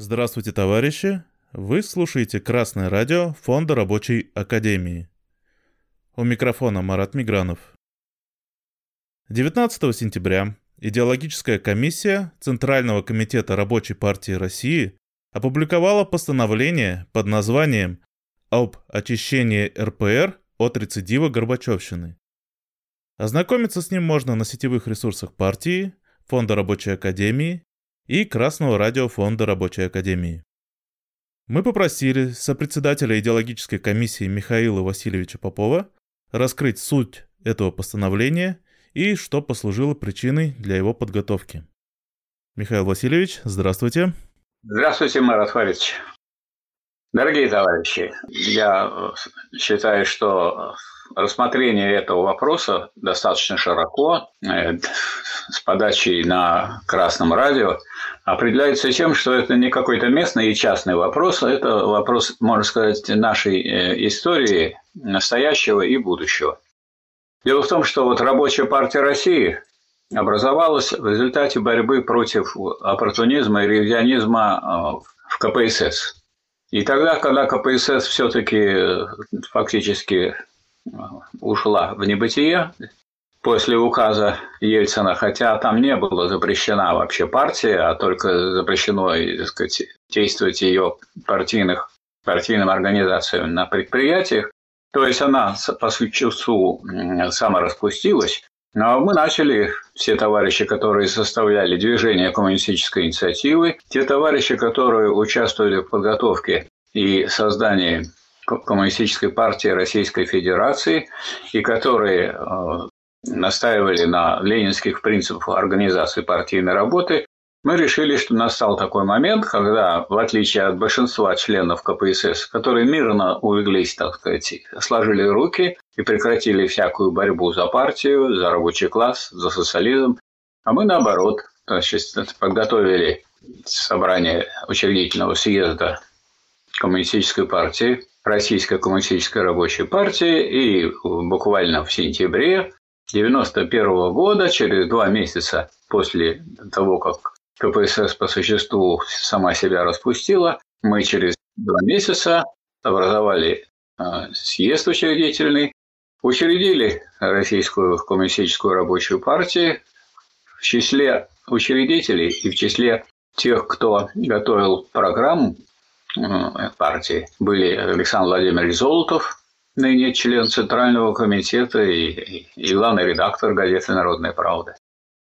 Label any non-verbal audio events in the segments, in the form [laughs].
Здравствуйте, товарищи! Вы слушаете Красное радио Фонда Рабочей Академии. У микрофона Марат Мигранов. 19 сентября идеологическая комиссия Центрального комитета Рабочей партии России опубликовала постановление под названием «Об очищении РПР от рецидива Горбачевщины». Ознакомиться с ним можно на сетевых ресурсах партии, Фонда Рабочей Академии и Красного радио Фонда Рабочей Академии. Мы попросили сопредседателя идеологической комиссии Михаила Васильевича Попова раскрыть суть этого постановления и что послужило причиной для его подготовки. Михаил Васильевич, здравствуйте. Здравствуйте, Марат Фаридович. Дорогие товарищи, я считаю, что рассмотрение этого вопроса достаточно широко, э, с подачей на Красном радио, определяется тем, что это не какой-то местный и частный вопрос, а это вопрос, можно сказать, нашей э, истории настоящего и будущего. Дело в том, что вот Рабочая партия России образовалась в результате борьбы против оппортунизма и ревизионизма э, в КПСС. И тогда, когда КПСС все-таки фактически ушла в небытие после указа Ельцина, хотя там не было запрещена вообще партия, а только запрещено так сказать, действовать ее партийных, партийным организациям на предприятиях. То есть она по существу самораспустилась, но мы начали, все товарищи, которые составляли движение коммунистической инициативы, те товарищи, которые участвовали в подготовке и создании Коммунистической партии Российской Федерации и которые э, настаивали на ленинских принципах организации партийной работы, мы решили, что настал такой момент, когда, в отличие от большинства членов КПСС, которые мирно улеглись, так сказать, сложили руки и прекратили всякую борьбу за партию, за рабочий класс, за социализм, а мы наоборот, значит, подготовили собрание учредительного съезда Коммунистической партии, Российской коммунистической рабочей партии, и буквально в сентябре 1991 года, через два месяца после того, как КПСС по существу сама себя распустила, мы через два месяца образовали а, съезд учредительный, учредили Российскую коммунистическую рабочую партию в числе учредителей и в числе тех, кто готовил программу Э, партии были Александр Владимирович Золотов, ныне член Центрального комитета и, и главный редактор газеты «Народная правда».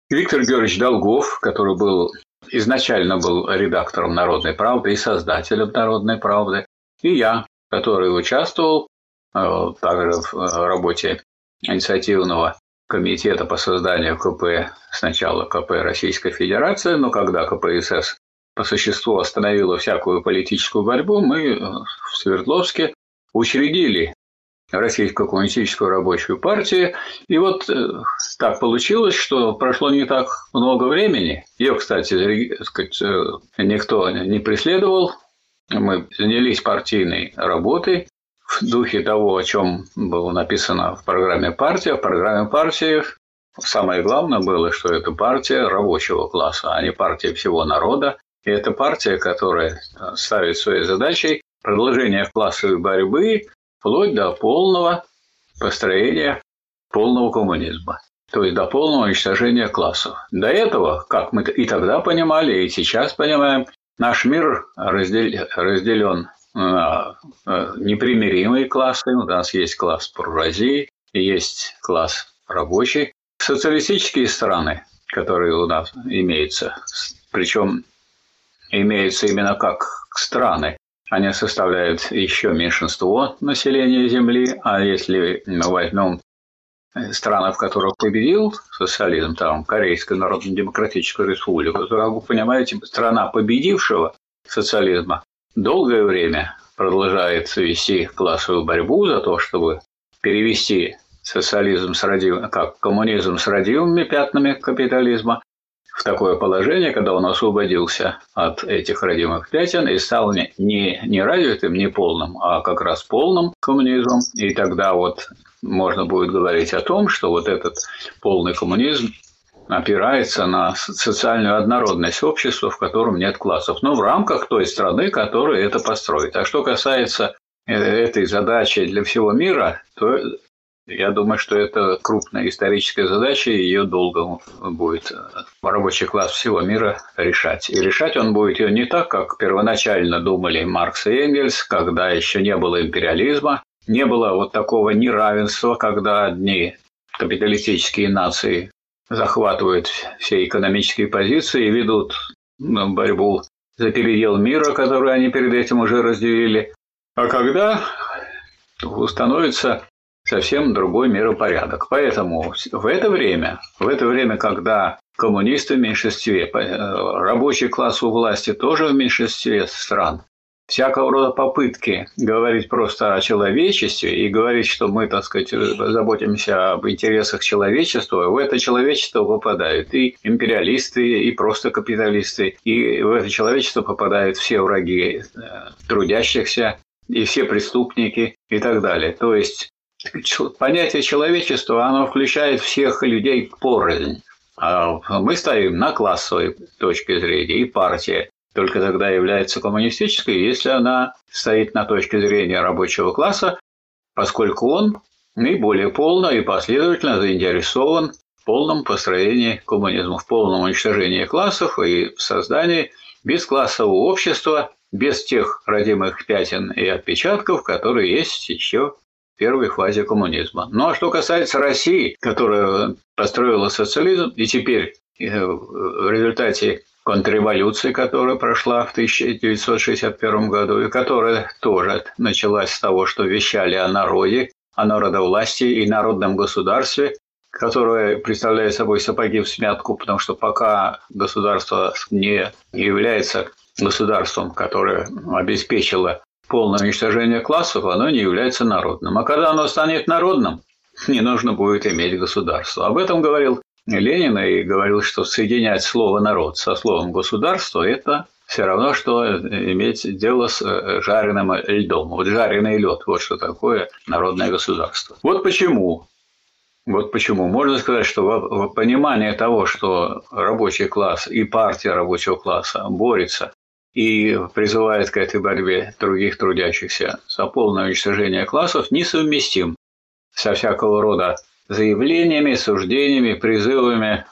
Виктор Георгиевич Долгов, который был изначально был редактором «Народной правды» и создателем «Народной правды», и я, который участвовал э, также в э, работе инициативного комитета по созданию КП, сначала КП Российской Федерации, но когда КПСС по существу остановила всякую политическую борьбу, мы э, в Свердловске учредили Российскую коммунистическую рабочую партию. И вот э, так получилось, что прошло не так много времени. Ее, кстати, сказать, э, никто не преследовал. Мы занялись партийной работой в духе того, о чем было написано в программе партии. В программе партии самое главное было, что это партия рабочего класса, а не партия всего народа. И это партия, которая э, ставит своей задачей продолжение классовой борьбы вплоть до полного построения полного коммунизма. То есть до полного уничтожения классов. До этого, как мы и тогда понимали, и сейчас понимаем, наш мир разделен на э, непримиримые классы. У нас есть класс буржуазии, есть класс рабочий. Социалистические страны, которые у нас имеются, причем имеются именно как страны. Они составляют еще меньшинство населения Земли, а если мы возьмем страны, в которых победил социализм, там Корейская Народно-Демократическая Республика, то, как вы понимаете, страна победившего социализма долгое время продолжает вести классовую борьбу за то, чтобы перевести социализм с родив... как коммунизм с родимыми пятнами капитализма в такое положение, когда он освободился от этих родимых пятен и стал не, не, не развитым, не полным, а как раз полным коммунизмом. И тогда вот можно будет говорить о том, что вот этот полный коммунизм опирается на социальную однородность общества, в котором нет классов, но в рамках той страны, которая это построит. А что касается э, этой задачи для всего мира, то я думаю, что это крупная историческая задача, и ее долго будет э, рабочий класс всего мира решать. И решать он будет ее не так, как первоначально думали Маркс и Энгельс, когда еще не было империализма, не было вот такого неравенства, когда одни капиталистические нации захватывают все экономические позиции и ведут ну, борьбу за передел мира, который они перед этим уже разделили. А когда установится совсем другой миропорядок. Поэтому в это время, в это время, когда коммунисты в меньшинстве, э, рабочий класс у власти тоже в меньшинстве стран, всякого рода попытки говорить просто о человечестве и говорить, что мы, так сказать, заботимся об интересах человечества, в это человечество попадают и империалисты, и просто капиталисты, и в это человечество попадают все враги э, трудящихся, и все преступники и так далее. То есть понятие человечества, оно включает всех людей порознь. А мы стоим на классовой точке зрения, и партия только тогда является коммунистической, если она стоит на точке зрения рабочего класса, поскольку он наиболее полно и последовательно заинтересован в полном построении коммунизма, в полном уничтожении классов и в создании бесклассового общества, без тех родимых пятен и отпечатков, которые есть еще первой фазе коммунизма. Ну а что касается России, которая построила социализм, и теперь э, в результате контрреволюции, которая прошла в 1961 году, и которая тоже началась с того, что вещали о народе, о народовластии и народном государстве, которое представляет собой сапоги в смятку, потому что пока государство не является государством, которое обеспечило полное уничтожение классов, оно не является народным. А когда оно станет народным, [laughs] не нужно будет иметь государство. Об этом говорил Ленин и говорил, что соединять слово «народ» со словом «государство» – это все равно, что иметь дело с э, жареным льдом. Вот жареный лед, вот что такое народное государство. Вот почему вот почему. Можно сказать, что понимание того, что рабочий класс и партия рабочего класса борется и призывает к этой борьбе других трудящихся за полное уничтожение классов, несовместим со всякого рода заявлениями, суждениями, призывами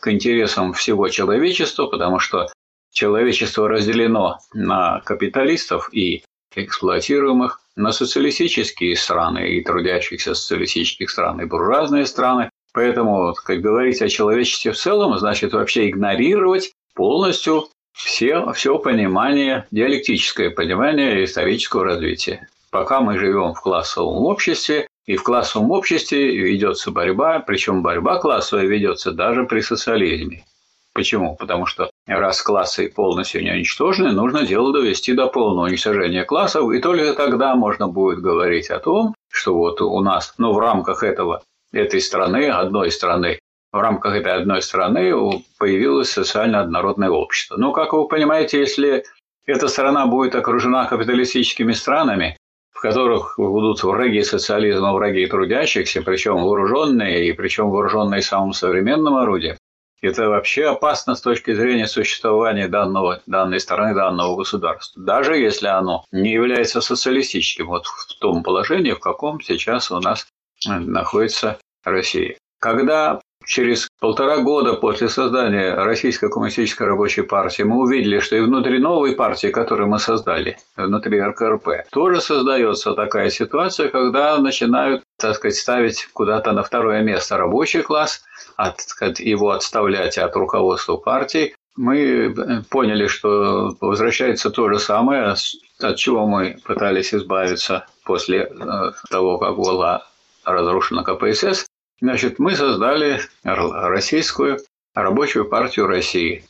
к интересам всего человечества, потому что человечество разделено на капиталистов и эксплуатируемых, на социалистические страны и трудящихся социалистических стран и буржуазные страны. Поэтому, как говорить о человечестве в целом, значит вообще игнорировать полностью все, все понимание, диалектическое понимание исторического развития. Пока мы живем в классовом обществе, и в классовом обществе ведется борьба, причем борьба классовая ведется даже при социализме. Почему? Потому что раз классы полностью не уничтожены, нужно дело довести до полного уничтожения классов, и только тогда можно будет говорить о том, что вот у нас, ну, в рамках этого, этой страны, одной страны, в рамках этой одной страны появилось социально однородное общество. Но, как вы понимаете, если эта страна будет окружена капиталистическими странами, в которых будут враги социализма, враги трудящихся, причем вооруженные, и причем вооруженные самым современным орудием, это вообще опасно с точки зрения существования данного, данной страны, данного государства. Даже если оно не является социалистическим, вот в том положении, в каком сейчас у нас находится Россия. Когда через полтора года после создания Российской коммунистической рабочей партии мы увидели, что и внутри новой партии, которую мы создали, внутри РКРП, тоже создается такая ситуация, когда начинают, так сказать, ставить куда-то на второе место рабочий класс, от, его отставлять от руководства партии, мы поняли, что возвращается то же самое, от чего мы пытались избавиться после э, того, как была разрушена КПСС, Значит, мы создали Российскую рабочую партию России.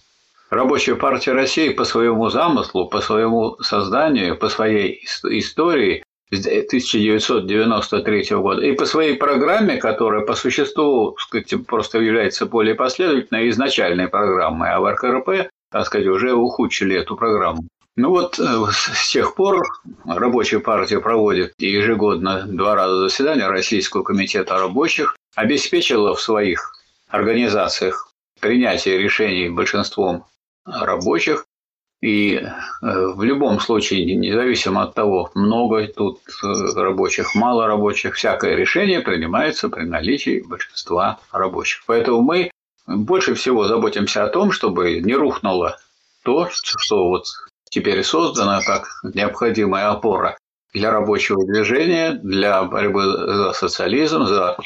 Рабочая партия России по своему замыслу, по своему созданию, по своей истории с 1993 года и по своей программе, которая по существу сказать, просто является более последовательной изначальной программой, а в РКРП, так сказать, уже ухудшили эту программу. Ну вот э, с тех пор рабочая партия проводит ежегодно два раза заседания Российского комитета рабочих, обеспечила в своих организациях принятия решений большинством рабочих. И э, в любом случае, независимо от того, много тут э, рабочих, мало рабочих, всякое решение принимается при наличии большинства рабочих. Поэтому мы больше всего заботимся о том, чтобы не рухнуло то, что вот теперь создано как необходимая опора для рабочего движения, для борьбы за социализм, за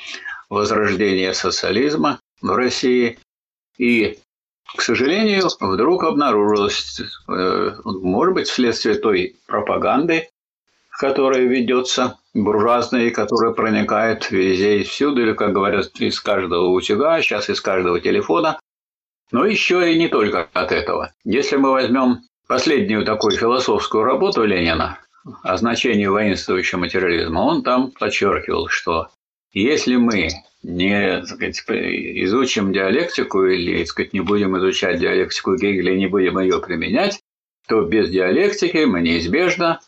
возрождение социализма в России. И к сожалению, вдруг обнаружилось, э, может быть, вследствие той пропаганды, которая ведется, буржуазной, которая проникает везде и всюду, или, как говорят, из каждого утюга, сейчас из каждого телефона, но еще и не только от этого. Если мы возьмем последнюю такую философскую работу Ленина о значении воинствующего материализма, он там подчеркивал, что если мы не сказать, изучим диалектику или сказать, не будем изучать диалектику Гегеля и не будем ее применять, то без диалектики мы неизбежно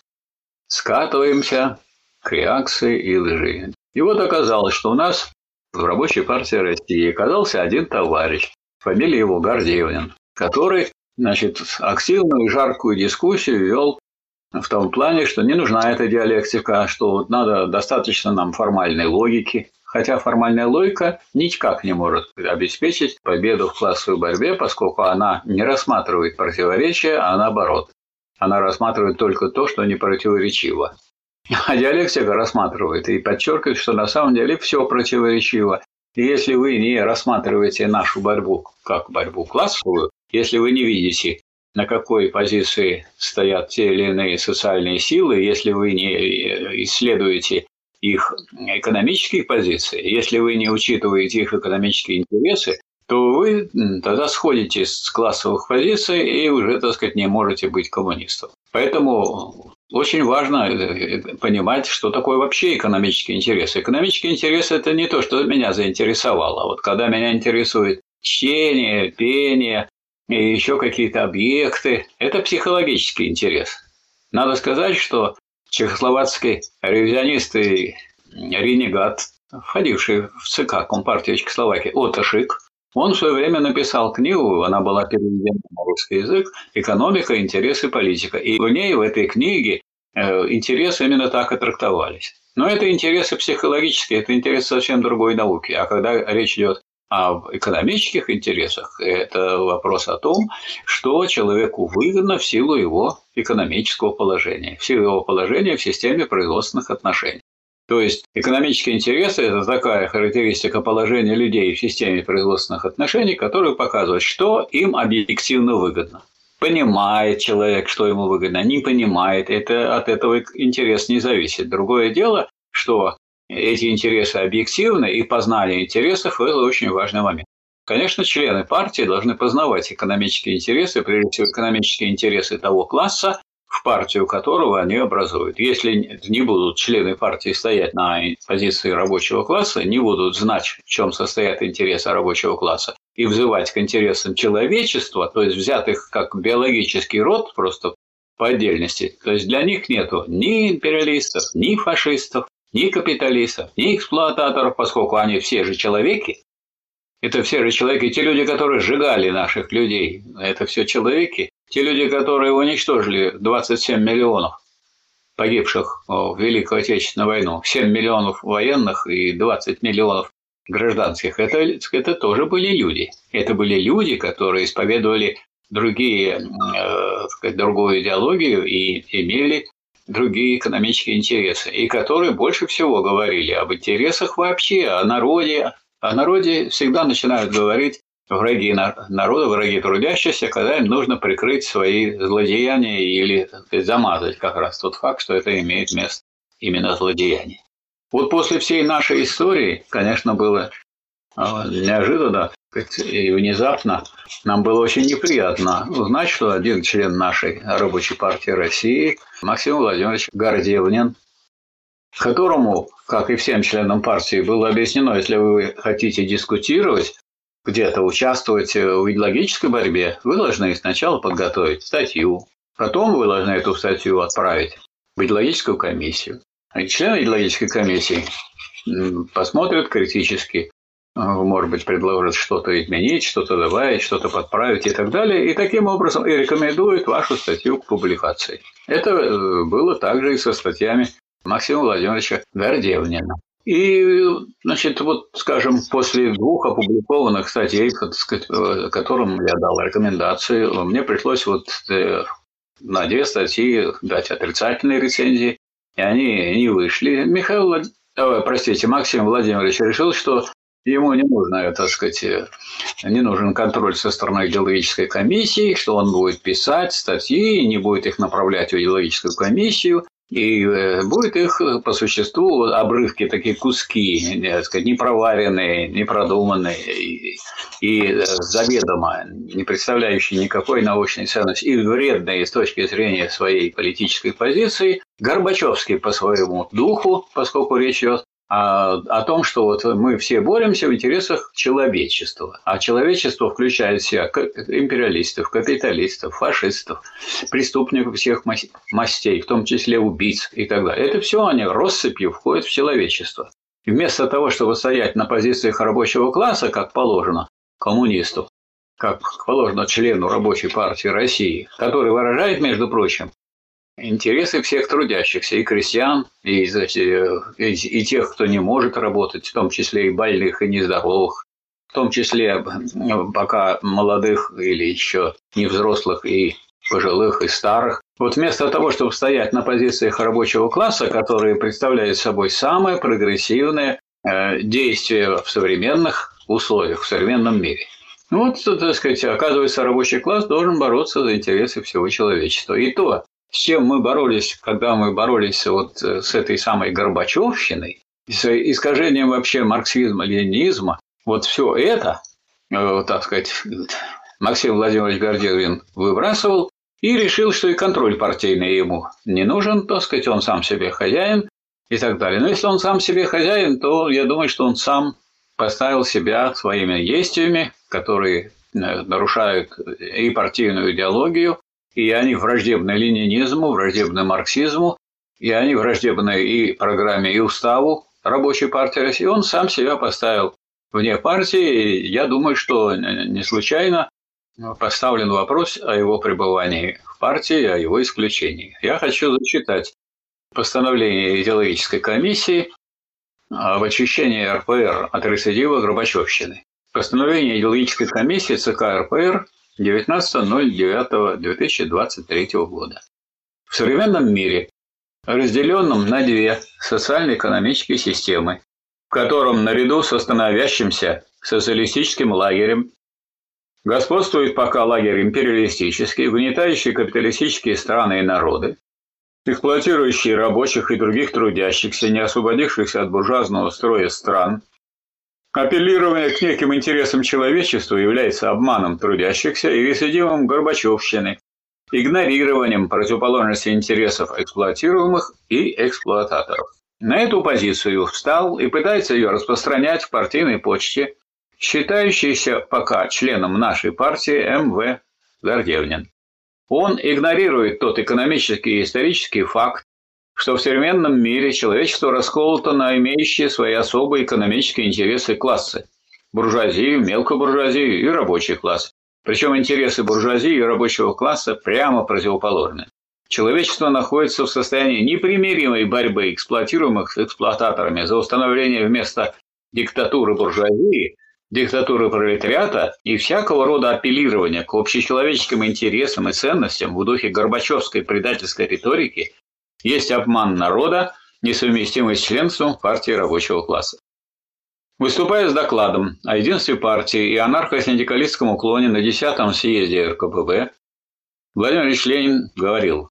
скатываемся к реакции и лжи. И вот оказалось, что у нас в Рабочей партии России оказался один товарищ, фамилия его Гордеевнин, который значит, активную и жаркую дискуссию вел в том плане, что не нужна эта диалектика, что вот надо достаточно нам формальной логики, хотя формальная логика никак не может обеспечить победу в классовой борьбе, поскольку она не рассматривает противоречия, а наоборот. Она рассматривает только то, что не противоречиво. А диалектика рассматривает и подчеркивает, что на самом деле все противоречиво. И если вы не рассматриваете нашу борьбу как борьбу классовую, если вы не видите, на какой позиции стоят те или иные социальные силы, если вы не исследуете их экономические позиции, если вы не учитываете их экономические интересы, то вы тогда сходите с классовых позиций и уже, так сказать, не можете быть коммунистом. Поэтому очень важно э, понимать, что такое вообще экономические интересы. Экономические интересы – это не то, что меня заинтересовало. Вот когда меня интересует чтение, пение и еще какие-то объекты, это психологический интерес. Надо сказать, что чехословацкий ревизионист и ренегат, входивший в ЦК Компартии Чехословакии, Отошик, он в свое время написал книгу, она была переведена на русский язык «Экономика, интересы, политика». И в ней, в этой книге, э, интересы именно так и трактовались. Но это интересы психологические, это интересы совсем другой науки. А когда речь идет об экономических интересах, это вопрос о том, что человеку выгодно в силу его экономического положения, в силу его положения в системе производственных отношений. То есть экономические интересы – это такая характеристика положения людей в системе производственных отношений, которая показывает, что им объективно выгодно. Понимает человек, что ему выгодно, не понимает, это от этого интерес не зависит. Другое дело, что эти интересы объективны, и познание интересов – это очень важный момент. Конечно, члены партии должны познавать экономические интересы, прежде всего экономические интересы того класса, в партию которого они образуют. Если не будут члены партии стоять на позиции рабочего класса, не будут знать, в чем состоят интересы рабочего класса, и взывать к интересам человечества, то есть взять их как биологический род просто по отдельности, то есть для них нету ни империалистов, ни фашистов, ни капиталистов, ни эксплуататоров, поскольку они все же человеки, это все же человеки, те люди, которые сжигали наших людей, это все человеки. Те люди, которые уничтожили 27 миллионов погибших в Великую Отечественную войну, 7 миллионов военных и 20 миллионов гражданских, это, это тоже были люди. Это были люди, которые исповедовали другие, э, сказать, другую идеологию и имели другие экономические интересы, и которые больше всего говорили об интересах вообще, о народе, о народе всегда начинают говорить враги народа, враги трудящихся, когда им нужно прикрыть свои злодеяния или замазать как раз тот факт, что это имеет место именно злодеяние. Вот после всей нашей истории, конечно, было неожиданно и внезапно нам было очень неприятно узнать, что один член нашей рабочей партии России, Максим Владимирович Гордевнин, которому, как и всем членам партии, было объяснено, если вы хотите дискутировать, где-то участвовать в идеологической борьбе, вы должны сначала подготовить статью, потом вы должны эту статью отправить в идеологическую комиссию. И члены идеологической комиссии посмотрят критически может быть, предложит что-то изменить, что-то добавить, что-то подправить и так далее. И таким образом и рекомендует вашу статью к публикации. Это э, было также и со статьями Максима Владимировича Гордевнина. И, значит, вот, скажем, после двух опубликованных статей, э, которым я дал рекомендации, мне пришлось вот э, на две статьи дать отрицательные рецензии, и они не вышли. Михаил, простите, Максим Владимирович решил, что ему не нужно, так сказать, э, не нужен контроль со стороны идеологической комиссии, что он будет писать статьи, не будет их направлять в идеологическую комиссию, и э, будет их э, по существу обрывки, такие куски, так сказать, непроваренные, непродуманные и заведомо не представляющие никакой научной ценности. И вредные с точки зрения своей политической позиции, Горбачевский по своему духу, поскольку речь идет о, о том, что вот мы все боремся в интересах человечества. А человечество включает в себя империалистов, капиталистов, фашистов, преступников всех мастей, в том числе убийц и так далее. Это все они россыпью входят в человечество. И вместо того, чтобы стоять на позициях рабочего класса, как положено коммунисту, как положено члену рабочей партии России, который выражает, между прочим, интересы всех трудящихся, и крестьян, и, и, и тех, кто не может работать, в том числе и больных, и нездоровых, в том числе пока молодых или еще не взрослых и пожилых и старых. Вот вместо того, чтобы стоять на позициях рабочего класса, которые представляют собой самое прогрессивное э, действие в современных условиях, в современном мире. Ну вот, так сказать, оказывается, рабочий класс должен бороться за интересы всего человечества. И то, с чем мы боролись, когда мы боролись вот э, с этой самой Горбачевщиной, с искажением вообще марксизма, ленинизма, вот все это, э, так сказать, Максим Владимирович Гордеевин выбрасывал и решил, что и контроль партийный ему не нужен, так сказать, он сам себе хозяин и так далее. Но если он сам себе хозяин, то я думаю, что он сам поставил себя своими действиями, которые э, нарушают и партийную идеологию, и они враждебны ленинизму, враждебны марксизму, и они враждебны и программе, и уставу Рабочей партии России. Он сам себя поставил вне партии, и я думаю, что не случайно поставлен вопрос о его пребывании в партии, о его исключении. Я хочу зачитать постановление идеологической комиссии об очищении РПР от рецидива Горбачевщины. Постановление идеологической комиссии ЦК РПР 19.09.2023 года. В современном мире, разделенном на две социально-экономические системы, в котором наряду с становящимся социалистическим лагерем господствует пока лагерь империалистический, угнетающий капиталистические страны и народы, эксплуатирующие рабочих и других трудящихся, не освободившихся от буржуазного строя стран – Апеллирование к неким интересам человечества является обманом трудящихся и рецидивом Горбачевщины, игнорированием противоположности интересов эксплуатируемых и эксплуататоров. На эту позицию встал и пытается ее распространять в партийной почте, считающийся пока членом нашей партии М.В. Гордевнин. Он игнорирует тот экономический и исторический факт, что в современном мире человечество расколото на имеющие свои особые экономические интересы классы – буржуазию, мелкую буржуазию и рабочий класс. Причем интересы буржуазии и рабочего класса прямо противоположны. Человечество находится в состоянии непримиримой борьбы эксплуатируемых с эксплуататорами за установление вместо диктатуры буржуазии диктатуры пролетариата и всякого рода апеллирования к общечеловеческим интересам и ценностям в духе горбачевской предательской риторики есть обман народа, несовместимый с членством партии рабочего класса. Выступая с докладом о единстве партии и анархо-синдикалистском уклоне на 10-м съезде РКПБ, Владимир Ильич Ленин говорил,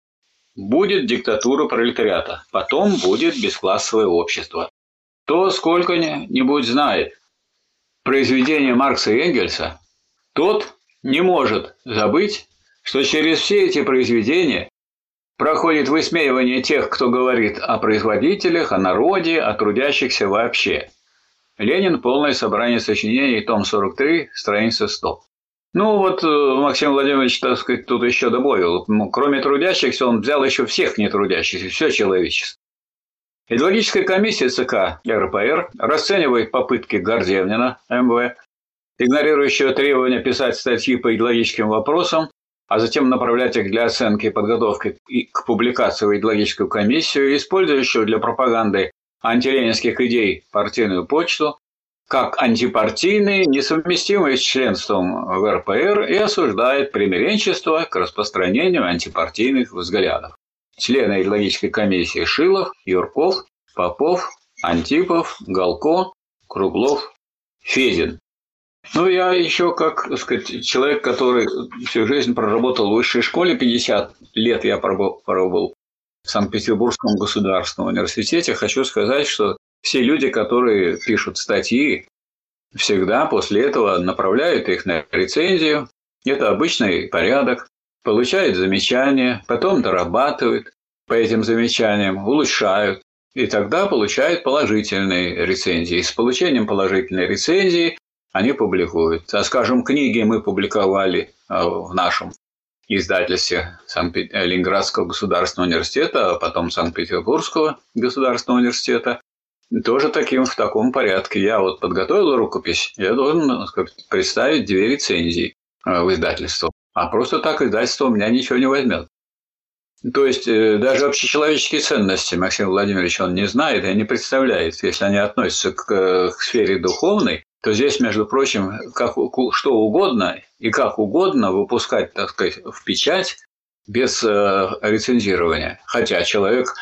будет диктатура пролетариата, потом будет бесклассовое общество. Кто сколько-нибудь знает произведение Маркса и Энгельса, тот не может забыть, что через все эти произведения проходит высмеивание тех, кто говорит о производителях, о народе, о трудящихся вообще. Ленин. Полное собрание сочинений, том 43, страница 100. Ну вот э, Максим Владимирович, так сказать, тут еще добавил. Ну, кроме трудящихся, он взял еще всех нетрудящихся, все человечество. Идеологическая комиссия ЦК РПР расценивает попытки Гордевнина МВ, игнорирующего требования писать статьи по идеологическим вопросам, а затем направлять их для оценки и подготовки к публикации в идеологическую комиссию, использующего для пропаганды антиленинских идей партийную почту, как антипартийные, несовместимые с членством в РПР и осуждает примиренчество к распространению антипартийных взглядов члены идеологической комиссии Шилов, Юрков, Попов, Антипов, Галко, Круглов, Федин. Ну, я еще, как так сказать, человек, который всю жизнь проработал в высшей школе, 50 лет я пробовал в Санкт-Петербургском государственном университете, хочу сказать, что все люди, которые пишут статьи, всегда после этого направляют их на рецензию. Это обычный порядок получают замечания, потом дорабатывают по этим замечаниям, улучшают, и тогда получают положительные рецензии. С получением положительной рецензии они публикуют. А, скажем, книги мы публиковали а, в нашем издательстве Санкт Ленинградского государственного университета, а потом Санкт-Петербургского государственного университета. Тоже таким, в таком порядке. Я вот подготовил рукопись, я должен сказать, представить две рецензии а, в издательство. А просто так издательство у меня ничего не возьмет. То есть э, даже общечеловеческие ценности Максим Владимирович он не знает и не представляет. Если они относятся к, к сфере духовной, то здесь, между прочим, как, что угодно и как угодно выпускать, так сказать, в печать без э, рецензирования. Хотя человек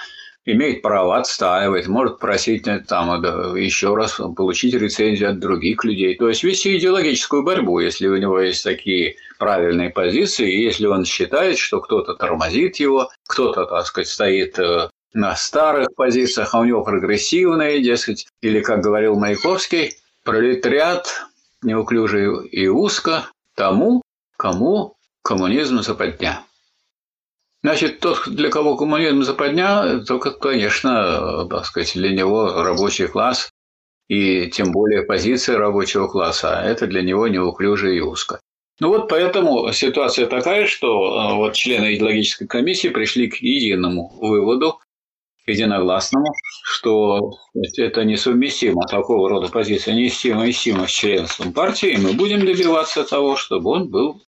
имеет право отстаивать, может просить э, там еще раз получить рецензию от других людей. То есть вести идеологическую борьбу, если у него есть такие правильные позиции, и если он считает, что кто-то тормозит его, кто-то, так сказать, стоит э, на старых позициях, а у него прогрессивные, дескать, или, как говорил Маяковский, пролетариат неуклюжий и узко тому, кому коммунизм западня. Значит, тот, для кого коммунизм западня, только, конечно, так сказать, для него рабочий класс и тем более позиция рабочего класса, а это для него неуклюже и узко. Ну вот поэтому ситуация такая, что э, вот члены идеологической комиссии пришли к единому выводу, единогласному, что это несовместимо, такого рода позиция несовместима с членством партии, и мы будем добиваться того, чтобы он был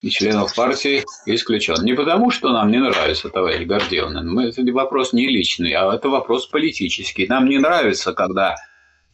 и членов партии исключен. Не потому, что нам не нравится товарищ Гордеевна. Это вопрос не личный, а это вопрос политический. Нам не нравится, когда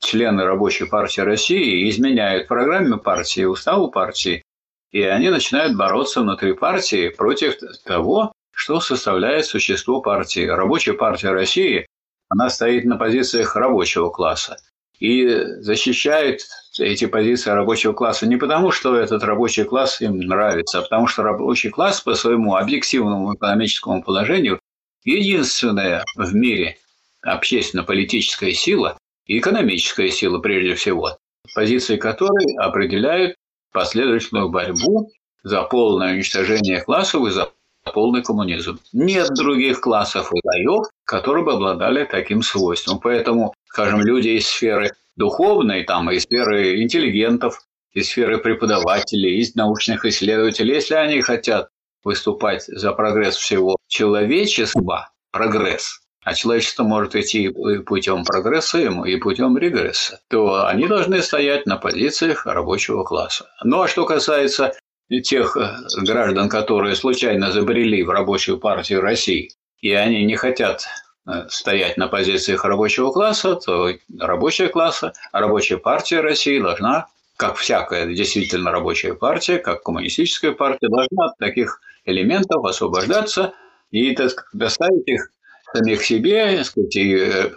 члены Рабочей партии России изменяют программе партии, уставу партии, и они начинают бороться внутри партии против того, что составляет существо партии. Рабочая партия России, она стоит на позициях рабочего класса и защищает эти позиции рабочего класса не потому, что этот рабочий класс им нравится, а потому что рабочий класс по своему объективному экономическому положению единственная в мире общественно-политическая сила и экономическая сила прежде всего, позиции которой определяют последовательную борьбу за полное уничтожение классов и за полный коммунизм. Нет других классов и слоев, которые бы обладали таким свойством. Поэтому, скажем, люди из сферы духовной, там, из сферы интеллигентов, из сферы преподавателей, из научных исследователей, если они хотят выступать за прогресс всего человечества, прогресс, а человечество может идти и путем прогресса и путем регресса, то они должны стоять на позициях рабочего класса. Ну а что касается тех э, граждан, которые случайно забрели в рабочую партию России, и они не хотят э, стоять на позициях рабочего класса, то рабочая класса, рабочая партия России должна, как всякая действительно рабочая партия, как коммунистическая партия, должна от таких элементов освобождаться и доставить их самих себе, сказать, и, э,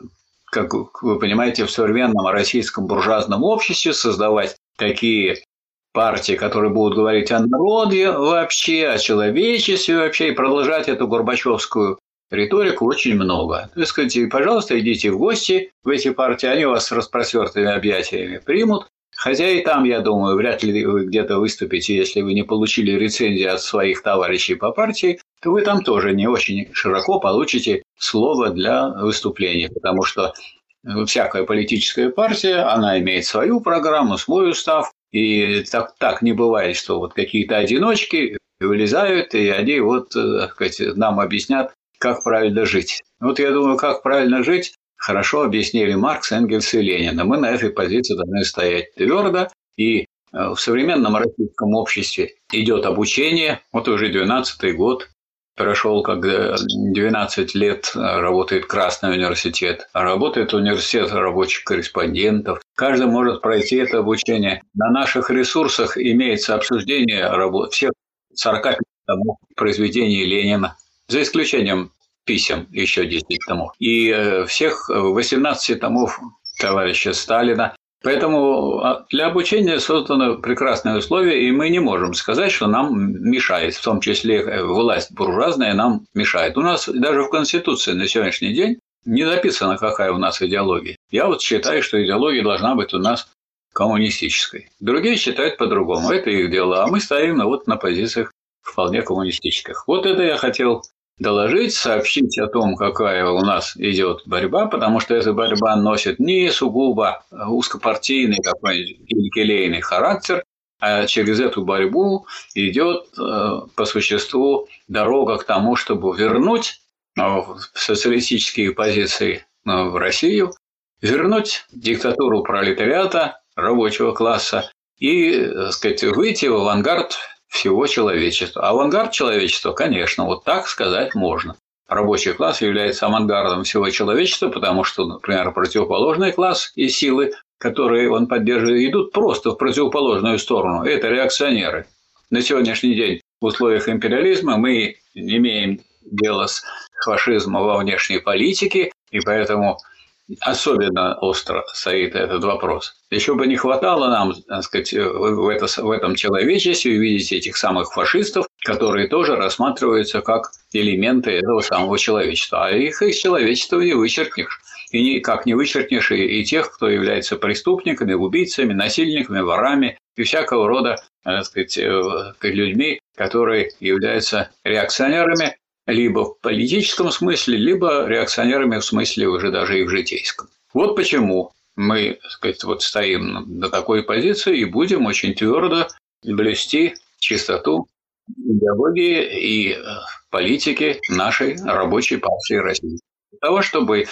как вы понимаете, в современном российском буржуазном обществе создавать такие партии, которые будут говорить о народе вообще, о человечестве вообще, и продолжать эту горбачевскую риторику очень много. То есть, сказать, пожалуйста, идите в гости в эти партии, они вас с распростертыми объятиями примут. Хотя и там, я думаю, вряд ли вы где-то выступите, если вы не получили рецензии от своих товарищей по партии, то вы там тоже не очень широко получите слово для выступления, потому что всякая политическая партия, она имеет свою программу, свой устав, и так, так не бывает, что вот какие-то одиночки вылезают, и они вот, так сказать, нам объяснят, как правильно жить. Вот я думаю, как правильно жить, хорошо объяснили Маркс, Энгельс и Ленин. И мы на этой позиции должны стоять твердо. И э, в современном российском обществе идет обучение, вот уже 12 год, прошел, когда 12 лет работает Красный университет, работает университет рабочих корреспондентов. Каждый может пройти это обучение. На наших ресурсах имеется обсуждение работ всех 45 томов произведений Ленина, за исключением писем, еще 10 томов, и э, всех 18 томов товарища Сталина. Поэтому а, для обучения созданы прекрасные условия, и мы не можем сказать, что нам мешает, в том числе э, власть буржуазная нам мешает. У нас даже в Конституции на сегодняшний день не написано, какая у нас идеология. Я вот считаю, что идеология должна быть у нас коммунистической. Другие считают по-другому. Это их дело. А мы стоим вот на позициях вполне коммунистических. Вот это я хотел доложить, сообщить о том, какая у нас идет борьба, потому что эта борьба носит не сугубо узкопартийный какой-нибудь келейный характер, а через эту борьбу идет э, по существу дорога к тому, чтобы вернуть э, социалистические позиции э, в Россию, вернуть диктатуру пролетариата, рабочего класса и, так сказать, выйти в авангард всего человечества. Авангард человечества, конечно, вот так сказать можно. Рабочий класс является авангардом всего человечества, потому что, например, противоположный класс и силы, которые он поддерживает, идут просто в противоположную сторону. Это реакционеры. На сегодняшний день в условиях империализма мы имеем дело с фашизмом во внешней политике, и поэтому особенно остро стоит этот вопрос. Еще бы не хватало нам, так сказать, в, это, в этом человечестве увидеть этих самых фашистов, которые тоже рассматриваются как элементы этого самого человечества. А их из человечества не вычеркнешь. И никак не вычеркнешь и, и тех, кто является преступниками, убийцами, насильниками, ворами и всякого рода так сказать, э, людьми, которые являются реакционерами либо в политическом смысле, либо реакционерами в смысле уже даже и в житейском. Вот почему мы так сказать, вот стоим на такой позиции и будем очень твердо блюсти чистоту идеологии и э, политики нашей рабочей партии России. Для того, чтобы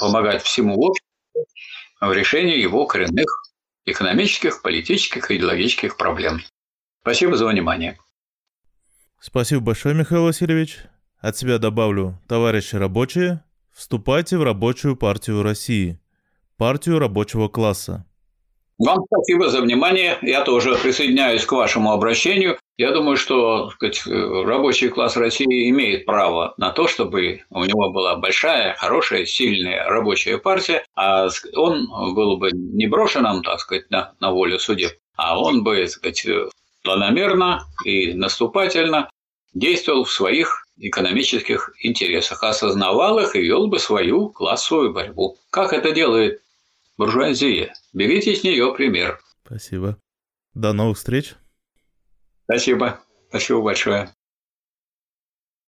помогать всему обществу в решении его коренных экономических, политических и идеологических проблем. Спасибо за внимание. Спасибо большое, Михаил Васильевич. От себя добавлю, товарищи рабочие, вступайте в рабочую партию России, партию рабочего класса. Вам спасибо за внимание. Я тоже присоединяюсь к вашему обращению. Я думаю, что сказать, рабочий класс России имеет право на то, чтобы у него была большая, хорошая, сильная рабочая партия, а он был бы не брошенным, так сказать, на, на волю судеб, а он бы, так сказать, планомерно и наступательно действовал в своих экономических интересах, осознавал их и вел бы свою классовую борьбу. Как это делает буржуазия? Берите с нее пример. Спасибо. До новых встреч. Спасибо. Спасибо большое.